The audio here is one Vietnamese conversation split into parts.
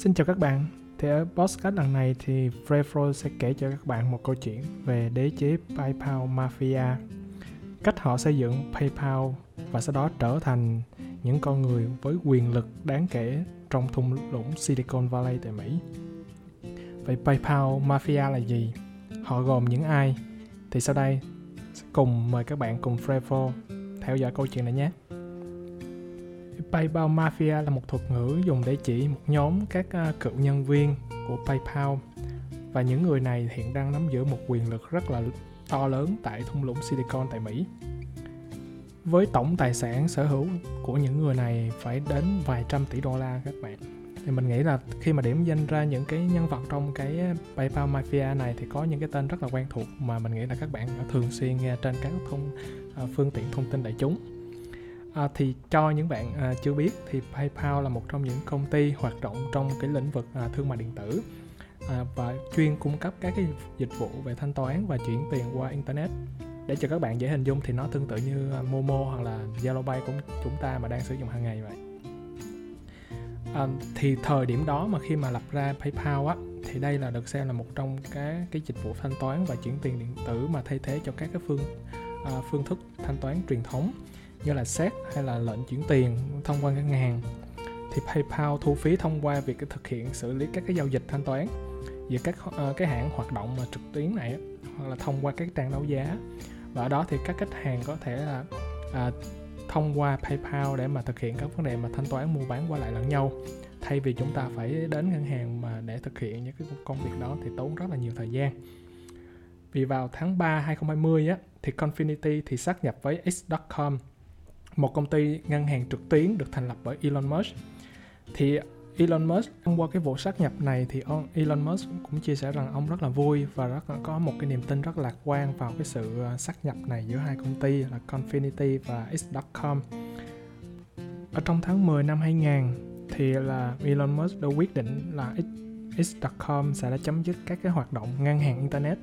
Xin chào các bạn. Thì ở podcast lần này thì Frefro sẽ kể cho các bạn một câu chuyện về đế chế PayPal Mafia, cách họ xây dựng PayPal và sau đó trở thành những con người với quyền lực đáng kể trong thung lũng Silicon Valley tại Mỹ. Vậy PayPal Mafia là gì? Họ gồm những ai? Thì sau đây cùng mời các bạn cùng Frefro theo dõi câu chuyện này nhé. PayPal Mafia là một thuật ngữ dùng để chỉ một nhóm các à, cựu nhân viên của PayPal và những người này hiện đang nắm giữ một quyền lực rất là to lớn tại thung lũng Silicon tại Mỹ. Với tổng tài sản sở hữu của những người này phải đến vài trăm tỷ đô la các bạn. Thì mình nghĩ là khi mà điểm danh ra những cái nhân vật trong cái à, PayPal Mafia này thì có những cái tên rất là quen thuộc mà mình nghĩ là các bạn thường xuyên nghe trên các thông à, phương tiện thông tin đại chúng À, thì cho những bạn à, chưa biết thì PayPal là một trong những công ty hoạt động trong cái lĩnh vực à, thương mại điện tử. À, và chuyên cung cấp các cái dịch vụ về thanh toán và chuyển tiền qua internet. Để cho các bạn dễ hình dung thì nó tương tự như à, Momo hoặc là ZaloPay của chúng ta mà đang sử dụng hàng ngày vậy. À, thì thời điểm đó mà khi mà lập ra PayPal á thì đây là được xem là một trong cái cái dịch vụ thanh toán và chuyển tiền điện tử mà thay thế cho các cái phương à, phương thức thanh toán truyền thống như là xét hay là lệnh chuyển tiền thông qua ngân hàng thì PayPal thu phí thông qua việc thực hiện xử lý các cái giao dịch thanh toán giữa các uh, cái hãng hoạt động mà trực tuyến này hoặc là thông qua các trang đấu giá. Và ở đó thì các khách hàng có thể là uh, thông qua PayPal để mà thực hiện các vấn đề mà thanh toán mua bán qua lại lẫn nhau. Thay vì chúng ta phải đến ngân hàng mà để thực hiện những cái công việc đó thì tốn rất là nhiều thời gian. Vì vào tháng 3 2020 á, thì Confinity thì sát nhập với X.com một công ty ngân hàng trực tuyến được thành lập bởi Elon Musk thì Elon Musk thông qua cái vụ sát nhập này thì ông Elon Musk cũng chia sẻ rằng ông rất là vui và rất là có một cái niềm tin rất lạc quan vào cái sự ờ, sát nhập này giữa hai công ty là Confinity và X.com. Ở trong tháng 10 năm 2000 thì là Elon Musk đã quyết định là X.com sẽ đã chấm dứt các cái hoạt động ngân hàng internet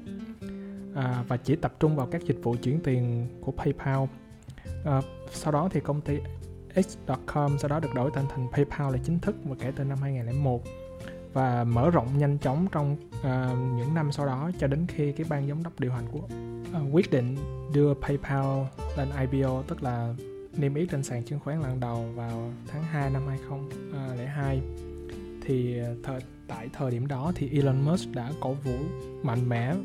à, và chỉ tập trung vào các dịch vụ chuyển tiền của PayPal uh, sau đó thì công ty X.com sau đó được đổi tên thành PayPal là chính thức và kể từ năm 2001 và mở rộng nhanh chóng trong uh, những năm sau đó cho đến khi cái ban giám đốc điều hành của uh, quyết định đưa PayPal lên IPO tức là niêm yết trên sàn chứng khoán lần đầu vào tháng 2 năm 2002 thì thời, tại thời điểm đó thì Elon Musk đã cổ vũ mạnh mẽ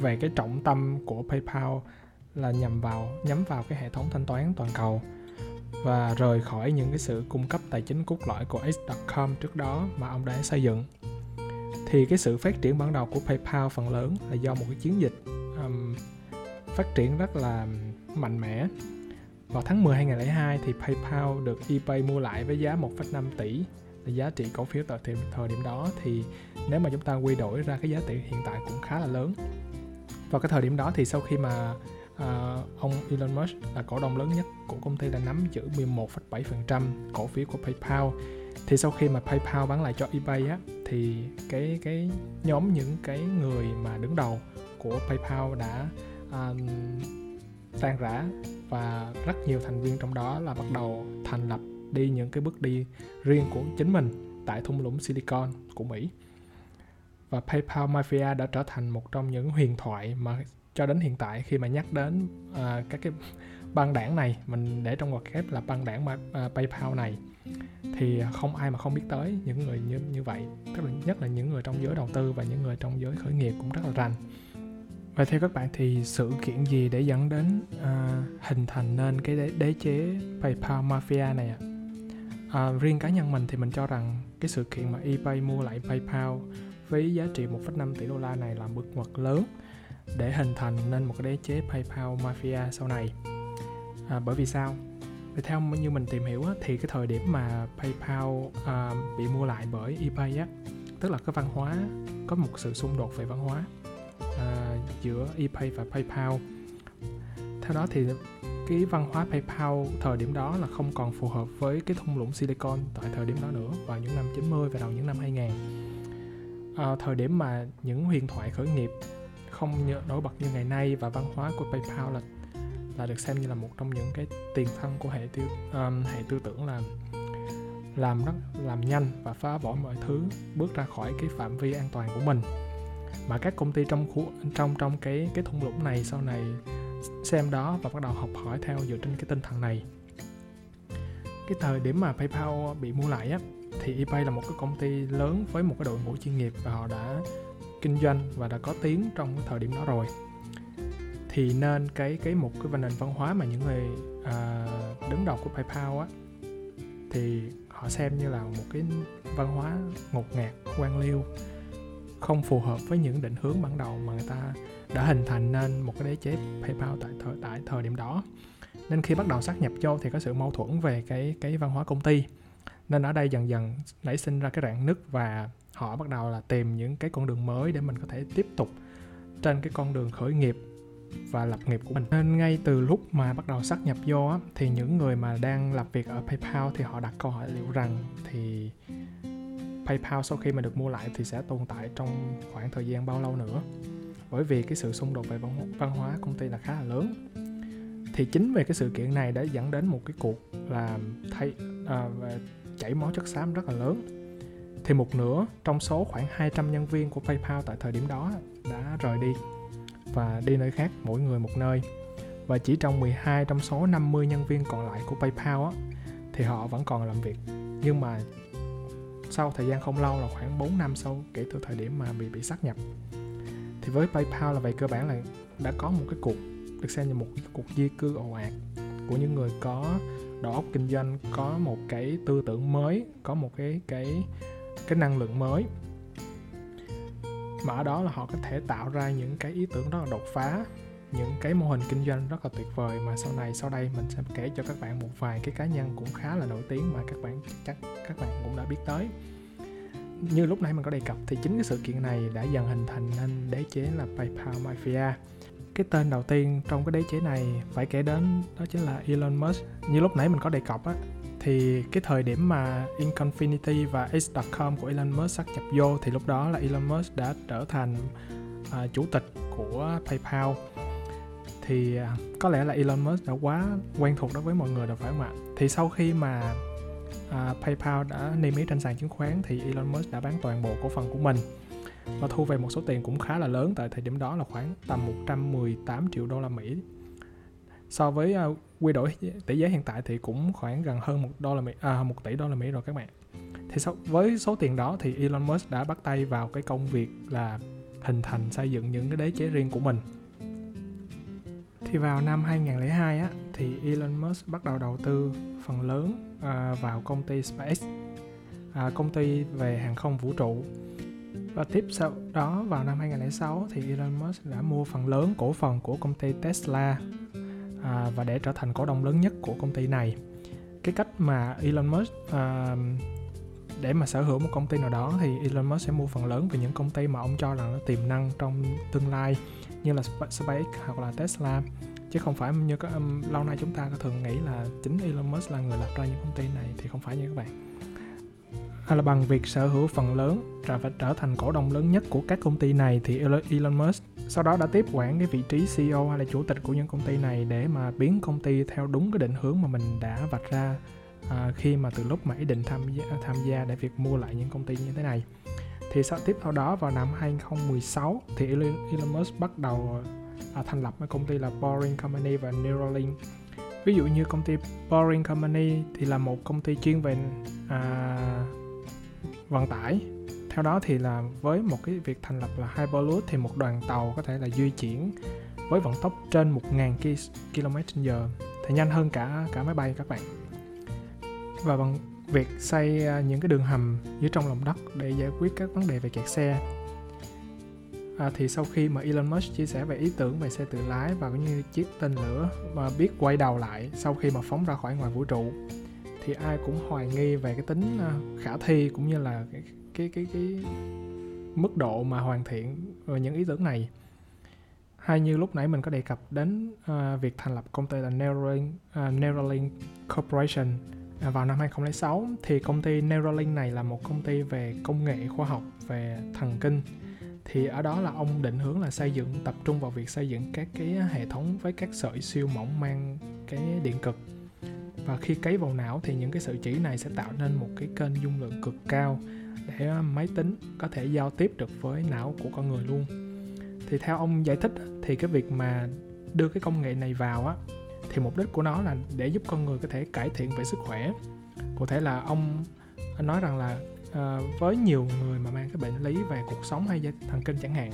về cái trọng tâm của PayPal là nhằm vào nhắm vào cái hệ thống thanh toán toàn cầu và rời khỏi những cái sự cung cấp tài chính cốt lõi của X.com trước đó mà ông đã xây dựng. Thì cái sự phát triển ban đầu của PayPal phần lớn là do một cái chiến dịch um, phát triển rất là mạnh mẽ. Vào tháng 10 2002 thì PayPal được eBay mua lại với giá 1,5 tỷ là giá trị cổ phiếu tại thời điểm đó. Thì nếu mà chúng ta quy đổi ra cái giá trị hiện tại cũng khá là lớn. Vào cái thời điểm đó thì sau khi mà uh, ông Elon Musk là cổ đông lớn nhất của công ty đã nắm giữ 11,7% cổ phiếu của PayPal. Thì sau khi mà PayPal bán lại cho eBay á thì cái cái nhóm những cái người mà đứng đầu của PayPal đã uh, tan rã và rất nhiều thành viên trong đó là bắt đầu thành lập đi những cái bước đi riêng của chính mình tại thung lũng Silicon của Mỹ. Và PayPal Mafia đã trở thành một trong những huyền thoại mà cho đến hiện tại khi mà nhắc đến uh, các cái băng đảng này mình để trong ngoặc kép là băng đảng uh, PayPal này thì không ai mà không biết tới những người như như vậy tức là nhất là những người trong giới đầu tư và những người trong giới khởi nghiệp cũng rất là rành và theo các bạn thì sự kiện gì để dẫn đến uh, hình thành nên cái đế, đế chế PayPal Mafia này ạ? À? Uh, riêng cá nhân mình thì mình cho rằng cái sự kiện mà eBay mua lại PayPal với giá trị 1,5 tỷ đô la này là bước ngoặt lớn để hình thành nên một cái đế chế PayPal Mafia sau này. À, bởi vì sao? Vì theo như mình tìm hiểu á, thì cái thời điểm mà PayPal à, bị mua lại bởi eBay á, tức là cái văn hóa có một sự xung đột về văn hóa à, giữa eBay và PayPal. Theo đó thì cái văn hóa PayPal thời điểm đó là không còn phù hợp với cái thung lũng Silicon tại thời điểm đó nữa vào những năm 90 và đầu những năm 2000. À, thời điểm mà những huyền thoại khởi nghiệp không nổi bật như ngày nay và văn hóa của PayPal là là được xem như là một trong những cái tiền thân của hệ tiêu um, hệ tư tưởng là làm rất làm nhanh và phá bỏ mọi thứ bước ra khỏi cái phạm vi an toàn của mình. Mà các công ty trong khu trong trong cái cái thung lũng này sau này xem đó và bắt đầu học hỏi theo dựa trên cái tinh thần này. Cái thời điểm mà PayPal bị mua lại á thì eBay là một cái công ty lớn với một cái đội ngũ chuyên nghiệp và họ đã kinh doanh và đã có tiếng trong cái thời điểm đó rồi thì nên cái cái một cái nền văn hóa mà những người à, đứng đầu của PayPal á thì họ xem như là một cái văn hóa ngột ngạt quan liêu không phù hợp với những định hướng ban đầu mà người ta đã hình thành nên một cái đế chế PayPal tại thời tại thời điểm đó. Nên khi bắt đầu sát nhập vô thì có sự mâu thuẫn về cái cái văn hóa công ty. Nên ở đây dần dần nảy sinh ra cái rạn nứt và họ bắt đầu là tìm những cái con đường mới để mình có thể tiếp tục trên cái con đường khởi nghiệp và lập nghiệp của mình. Nên ngay từ lúc mà bắt đầu sát nhập vô á, thì những người mà đang làm việc ở PayPal thì họ đặt câu hỏi liệu rằng thì PayPal sau khi mà được mua lại thì sẽ tồn tại trong khoảng thời gian bao lâu nữa? Bởi vì cái sự xung đột về văn hóa công ty là khá là lớn. Thì chính về cái sự kiện này đã dẫn đến một cái cuộc là thay à, chảy máu chất xám rất là lớn thì một nửa trong số khoảng 200 nhân viên của PayPal tại thời điểm đó đã rời đi và đi nơi khác mỗi người một nơi. Và chỉ trong 12 trong số 50 nhân viên còn lại của PayPal á, thì họ vẫn còn làm việc. Nhưng mà sau thời gian không lâu là khoảng 4 năm sau kể từ thời điểm mà bị bị sát nhập thì với PayPal là về cơ bản là đã có một cái cuộc được xem như một cuộc di cư ồ ạt của những người có đầu óc kinh doanh có một cái tư tưởng mới có một cái cái cái năng lượng mới. Mà ở đó là họ có thể tạo ra những cái ý tưởng rất là đột phá, những cái mô hình kinh doanh rất là tuyệt vời mà sau này, sau đây mình sẽ kể cho các bạn một vài cái cá nhân cũng khá là nổi tiếng mà các bạn chắc, các bạn cũng đã biết tới. Như lúc nãy mình có đề cập thì chính cái sự kiện này đã dần hình thành nên đế chế là PayPal Mafia. Cái tên đầu tiên trong cái đế chế này phải kể đến đó chính là Elon Musk. Như lúc nãy mình có đề cập á thì cái thời điểm mà Inconfinity và X.com của Elon Musk sắp nhập vô thì lúc đó là Elon Musk đã trở thành uh, chủ tịch của PayPal thì uh, có lẽ là Elon Musk đã quá quen thuộc đối với mọi người rồi phải không ạ? Thì sau khi mà uh, PayPal đã niêm yết trên sàn chứng khoán thì Elon Musk đã bán toàn bộ cổ phần của mình và thu về một số tiền cũng khá là lớn tại thời điểm đó là khoảng tầm 118 triệu đô la Mỹ so với uh, quy đổi tỷ giá hiện tại thì cũng khoảng gần hơn một đô la Mỹ à, một tỷ đô la Mỹ rồi các bạn. Thì sau, với số tiền đó thì Elon Musk đã bắt tay vào cái công việc là hình thành xây dựng những cái đế chế riêng của mình. Thì vào năm 2002 á thì Elon Musk bắt đầu đầu tư phần lớn à, vào công ty SpaceX à, công ty về hàng không vũ trụ. Và tiếp sau đó vào năm 2006 thì Elon Musk đã mua phần lớn cổ phần của công ty Tesla à, và để trở thành cổ đông lớn nhất của công ty này. Cái cách mà Elon Musk à, để mà sở hữu một công ty nào đó thì Elon Musk sẽ mua phần lớn về những công ty mà ông cho là nó tiềm năng trong tương lai như là SpaceX hoặc là Tesla. Chứ không phải như có um, lâu nay chúng ta có thường nghĩ là chính Elon Musk là người lập ra những công ty này thì không phải như các bạn hay là bằng việc sở hữu phần lớn và phải trở thành cổ đông lớn nhất của các công ty này thì Elon Musk sau đó đã tiếp quản cái vị trí CEO hay là chủ tịch của những công ty này để mà biến công ty theo đúng cái định hướng mà mình đã vạch ra à, khi mà từ lúc mà ý định tham gia, tham gia để việc mua lại những công ty như thế này. Thì sau tiếp theo đó vào năm 2016 thì Elon Musk bắt đầu à, thành lập cái công ty là Boring Company và Neuralink. Ví dụ như công ty Boring Company thì là một công ty chuyên về à, vận tải. Theo đó thì là với một cái việc thành lập là Hyperloop thì một đoàn tàu có thể là di chuyển với vận tốc trên 1.000 km/h thì nhanh hơn cả cả máy bay các bạn. Và bằng việc xây à, những cái đường hầm dưới trong lòng đất để giải quyết các vấn đề về kẹt xe. À, thì sau khi mà Elon Musk chia sẻ về ý tưởng về xe tự lái và cũng như chiếc tên lửa mà biết quay đầu lại sau khi mà phóng ra khỏi ngoài vũ trụ thì ai cũng hoài nghi về cái tính ờ, khả thi cũng như là cái cái cái cái mức độ mà hoàn thiện ờ, những ý tưởng này. Hay như lúc nãy mình có đề cập đến uh, việc thành lập công ty là Neuralink, uh, Neuralink Corporation uh, vào năm 2006 thì công ty Neuralink này là một công ty về công nghệ khoa học về thần kinh. Thì ở đó là ông định hướng là xây dựng tập trung vào việc xây dựng các cái hệ thống với các sợi siêu mỏng mang cái điện cực và khi cấy vào não thì những cái sợi chỉ này sẽ tạo nên một cái kênh dung lượng cực cao để à, máy tính có thể giao tiếp được với não của con người luôn. Thì theo ông giải thích thì cái việc mà đưa cái công nghệ này vào á thì mục đích của nó là để giúp con người có thể cải thiện về sức khỏe. Cụ thể là ông nói rằng là uh, với nhiều người mà mang cái bệnh lý về cuộc sống hay thần kinh chẳng hạn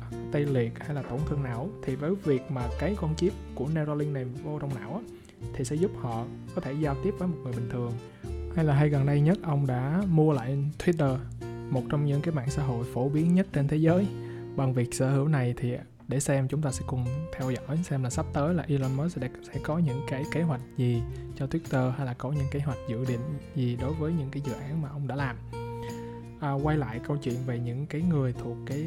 à, tê liệt hay là tổn thương não thì với việc mà cái con chip của Neuralink này vô trong não á, thì sẽ giúp họ có thể giao tiếp với một người bình thường. Hay là hay gần đây nhất ông đã mua lại Twitter một trong những cái mạng xã hội phổ biến nhất trên thế giới. Bằng việc sở hữu này thì để xem chúng ta sẽ cùng theo dõi xem là sắp tới là Elon Musk sẽ, sẽ có những cái kế hoạch gì cho Twitter hay là có những kế hoạch dự định gì đối với những cái dự án mà ông đã làm. À, quay lại câu chuyện về những cái người thuộc cái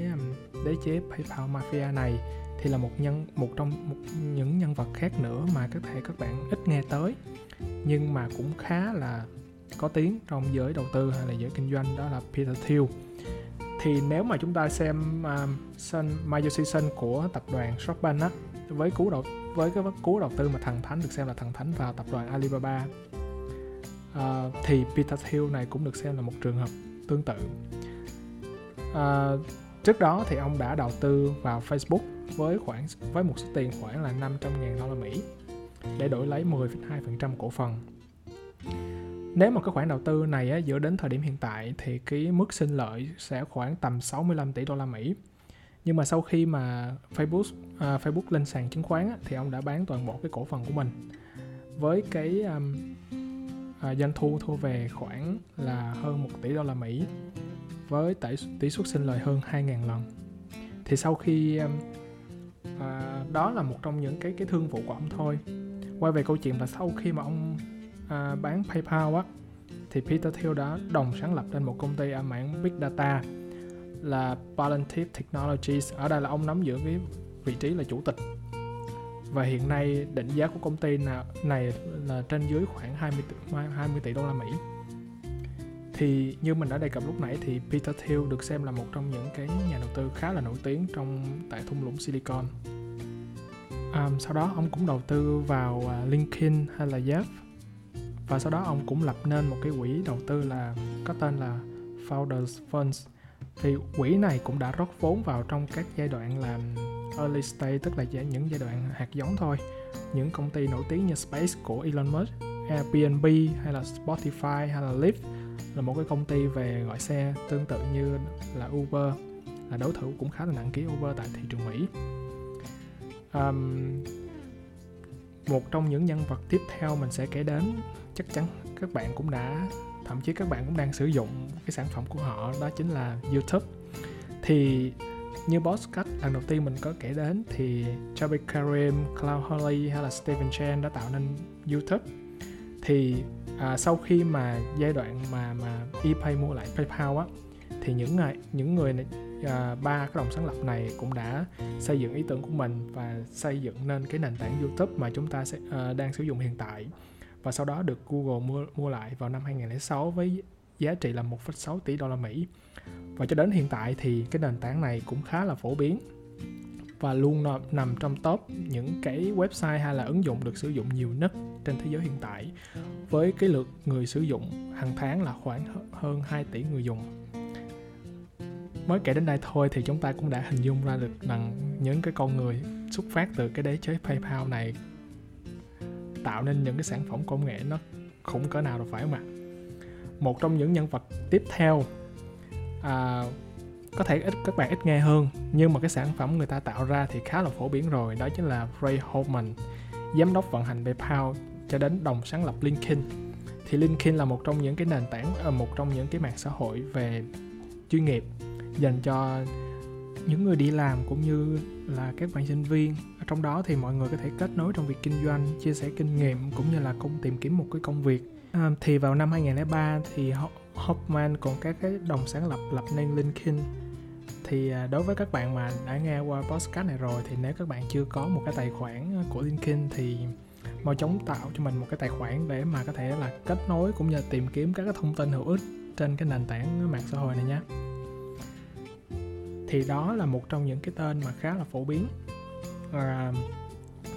đế chế PayPal mafia này thì là một nhân một trong một những nhân vật khác nữa mà có thể các bạn ít nghe tới. Nhưng mà cũng khá là có tiếng trong giới đầu tư hay là giới kinh doanh đó là Peter Thiel. Thì nếu mà chúng ta xem à, um, Sun Majosi Sun của tập đoàn SoftBank á với cú đầu với cái cú đầu tư mà thần thánh được xem là thần thánh vào tập đoàn Alibaba uh, thì Peter Thiel này cũng được xem là một trường hợp tương tự. Uh, trước đó thì ông đã đầu tư vào Facebook với khoảng với một số tiền khoảng là 500.000 đô la Mỹ để đổi lấy 10,2% cổ phần. Nếu mà cái khoản đầu tư này á, dựa đến thời điểm hiện tại thì cái mức sinh lợi sẽ khoảng tầm 65 tỷ đô la Mỹ. Nhưng mà sau khi mà Facebook à, Facebook lên sàn chứng khoán á, thì ông đã bán toàn bộ cái cổ phần của mình. Với cái um, à, doanh thu thu về khoảng là hơn 1 tỷ đô la Mỹ với tỷ, tỷ suất sinh lời hơn 2.000 lần. Thì sau khi um, và đó là một trong những cái cái thương vụ của ông thôi. Quay về câu chuyện là sau khi mà ông à, bán PayPal á thì Peter Thiel đã đồng sáng lập lên một công ty ở mảng Big Data là Palantir Technologies. Ở đây là ông nắm giữ cái vị trí là chủ tịch. Và hiện nay định giá của công ty nào này là trên dưới khoảng 20 tỷ, 20 tỷ đô la Mỹ thì như mình đã đề cập lúc nãy thì Peter Thiel được xem là một trong những cái nhà đầu tư khá là nổi tiếng trong tại thung lũng Silicon. Um, sau đó ông cũng đầu tư vào à, LinkedIn hay là Yelp. Và sau đó ông cũng lập nên một cái quỹ đầu tư là có tên là Founders Funds. Thì quỹ này cũng đã rót vốn vào trong các giai đoạn làm early stage tức là những giai đoạn hạt giống thôi. Những công ty nổi tiếng như Space của Elon Musk Airbnb hay là Spotify hay là Lyft là một cái công ty về gọi xe tương tự như là Uber. Là đối thủ cũng khá là nặng ký Uber tại thị trường Mỹ. Um, một trong những nhân vật tiếp theo mình sẽ kể đến chắc chắn các bạn cũng đã thậm chí các bạn cũng đang sử dụng cái sản phẩm của họ đó chính là YouTube. Thì như boss cut lần đầu tiên mình có kể đến thì Javi Karim, Cloud Holly hay là Steven Chen đã tạo nên YouTube. Thì à, sau khi mà giai đoạn mà mà ePay mua lại PayPal á thì những người những người này à, ba cái đồng sáng lập này cũng đã xây dựng ý tưởng của mình và xây dựng nên cái nền tảng YouTube mà chúng ta sẽ à, đang sử dụng hiện tại và sau đó được Google mua mua lại vào năm 2006 với giá trị là 1,6 tỷ đô la Mỹ. Và cho đến hiện tại thì cái nền tảng này cũng khá là phổ biến và luôn nằm trong top những cái website hay là ứng dụng được sử dụng nhiều nhất trên thế giới hiện tại. Với cái lượt người sử dụng hàng tháng là khoảng hơn 2 tỷ người dùng. Mới kể đến đây thôi thì chúng ta cũng đã hình dung ra được rằng những cái con người xuất phát từ cái đế chế PayPal này tạo nên những cái sản phẩm công nghệ nó khủng cỡ nào rồi phải không ạ một trong những nhân vật tiếp theo à, có thể ít các bạn ít nghe hơn nhưng mà cái sản phẩm người ta tạo ra thì khá là phổ biến rồi đó chính là Ray Holman giám đốc vận hành PayPal cho đến đồng sáng lập LinkedIn. Thì LinkedIn là một trong những cái nền tảng ờ, một trong những cái mạng xã hội về chuyên nghiệp dành cho những người đi làm cũng như là các bạn sinh viên. Ở trong đó thì mọi người có thể kết nối trong việc kinh doanh chia sẻ kinh nghiệm cũng như là công tìm kiếm một cái công việc. À, thì vào năm 2003 thì Hoffman còn các cái đồng sáng lập lập nên LinkedIn thì à, đối với các bạn mà đã nghe qua podcast này rồi thì nếu các bạn chưa có một cái tài khoản à, của LinkedIn thì mau chóng tạo cho mình một cái tài khoản để mà có thể là kết nối cũng như là tìm kiếm các cái thông tin hữu ích trên cái nền tảng mạng xã hội này nhé thì đó là một trong những cái tên mà khá là phổ biến à,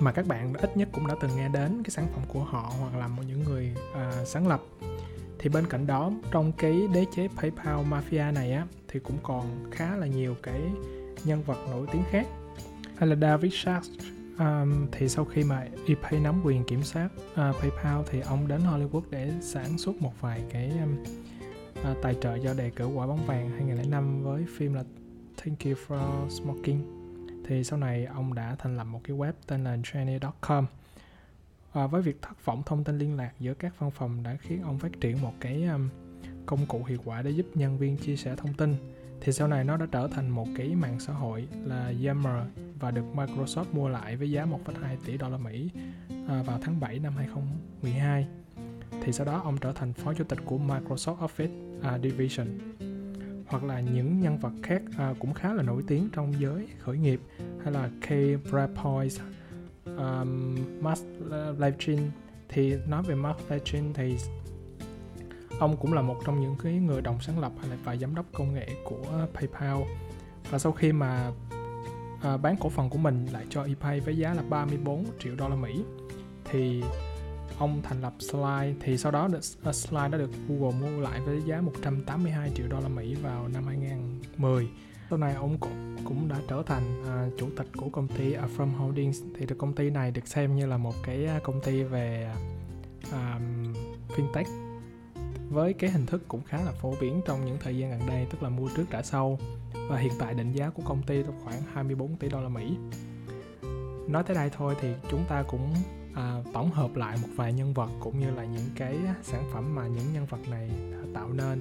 mà các bạn ít nhất cũng đã từng nghe đến cái sản phẩm của họ hoặc là một những người à, sáng lập thì bên cạnh đó trong cái đế chế PayPal Mafia này á thì cũng còn khá là nhiều cái nhân vật nổi tiếng khác. Hay là David Sachs um, thì sau khi mà ePay nắm quyền kiểm soát uh, PayPal thì ông đến Hollywood để sản xuất một vài cái um, uh, tài trợ do đề cử quả bóng vàng 2005 với phim là Thank You for Smoking. Thì sau này ông đã thành lập một cái web tên là Tranny.com và với việc thất vọng thông tin liên lạc giữa các văn phòng đã khiến ông phát triển một cái um, công cụ hiệu quả để giúp nhân viên chia sẻ thông tin. Thì sau này nó đã trở thành một cái mạng xã hội là Yammer và được Microsoft mua lại với giá 1,2 tỷ đô la Mỹ à, vào tháng 7 năm 2012 thì sau đó ông trở thành phó chủ tịch của Microsoft Office uh, Division. Hoặc là những nhân vật khác uh, cũng khá là nổi tiếng trong giới khởi nghiệp hay là Kay Brapois, um, Mark Levchin thì nói về Mark Levchin thì ông cũng là một trong những cái người đồng sáng lập hay là và giám đốc công nghệ của PayPal. Và sau khi mà uh, bán cổ phần của mình lại cho ePay với giá là 34 triệu đô la Mỹ thì ông thành lập Slide thì sau đó ờ, Slide đã được Google mua lại với giá 182 triệu đô la Mỹ vào năm 2010 sau này ông cũng, cũng đã trở thành uh, chủ tịch của công ty Affirm Holdings. Thì được công ty này được xem như là một cái à, công ty về um, fintech với cái hình thức cũng khá là phổ biến trong những thời gian gần đây tức là mua trước trả sau. Và hiện tại định giá của công ty là khoảng 24 tỷ đô la Mỹ. Nói tới đây thôi thì chúng ta cũng à, tổng hợp lại một vài nhân vật cũng như là những cái sản phẩm mà những nhân vật này tạo nên.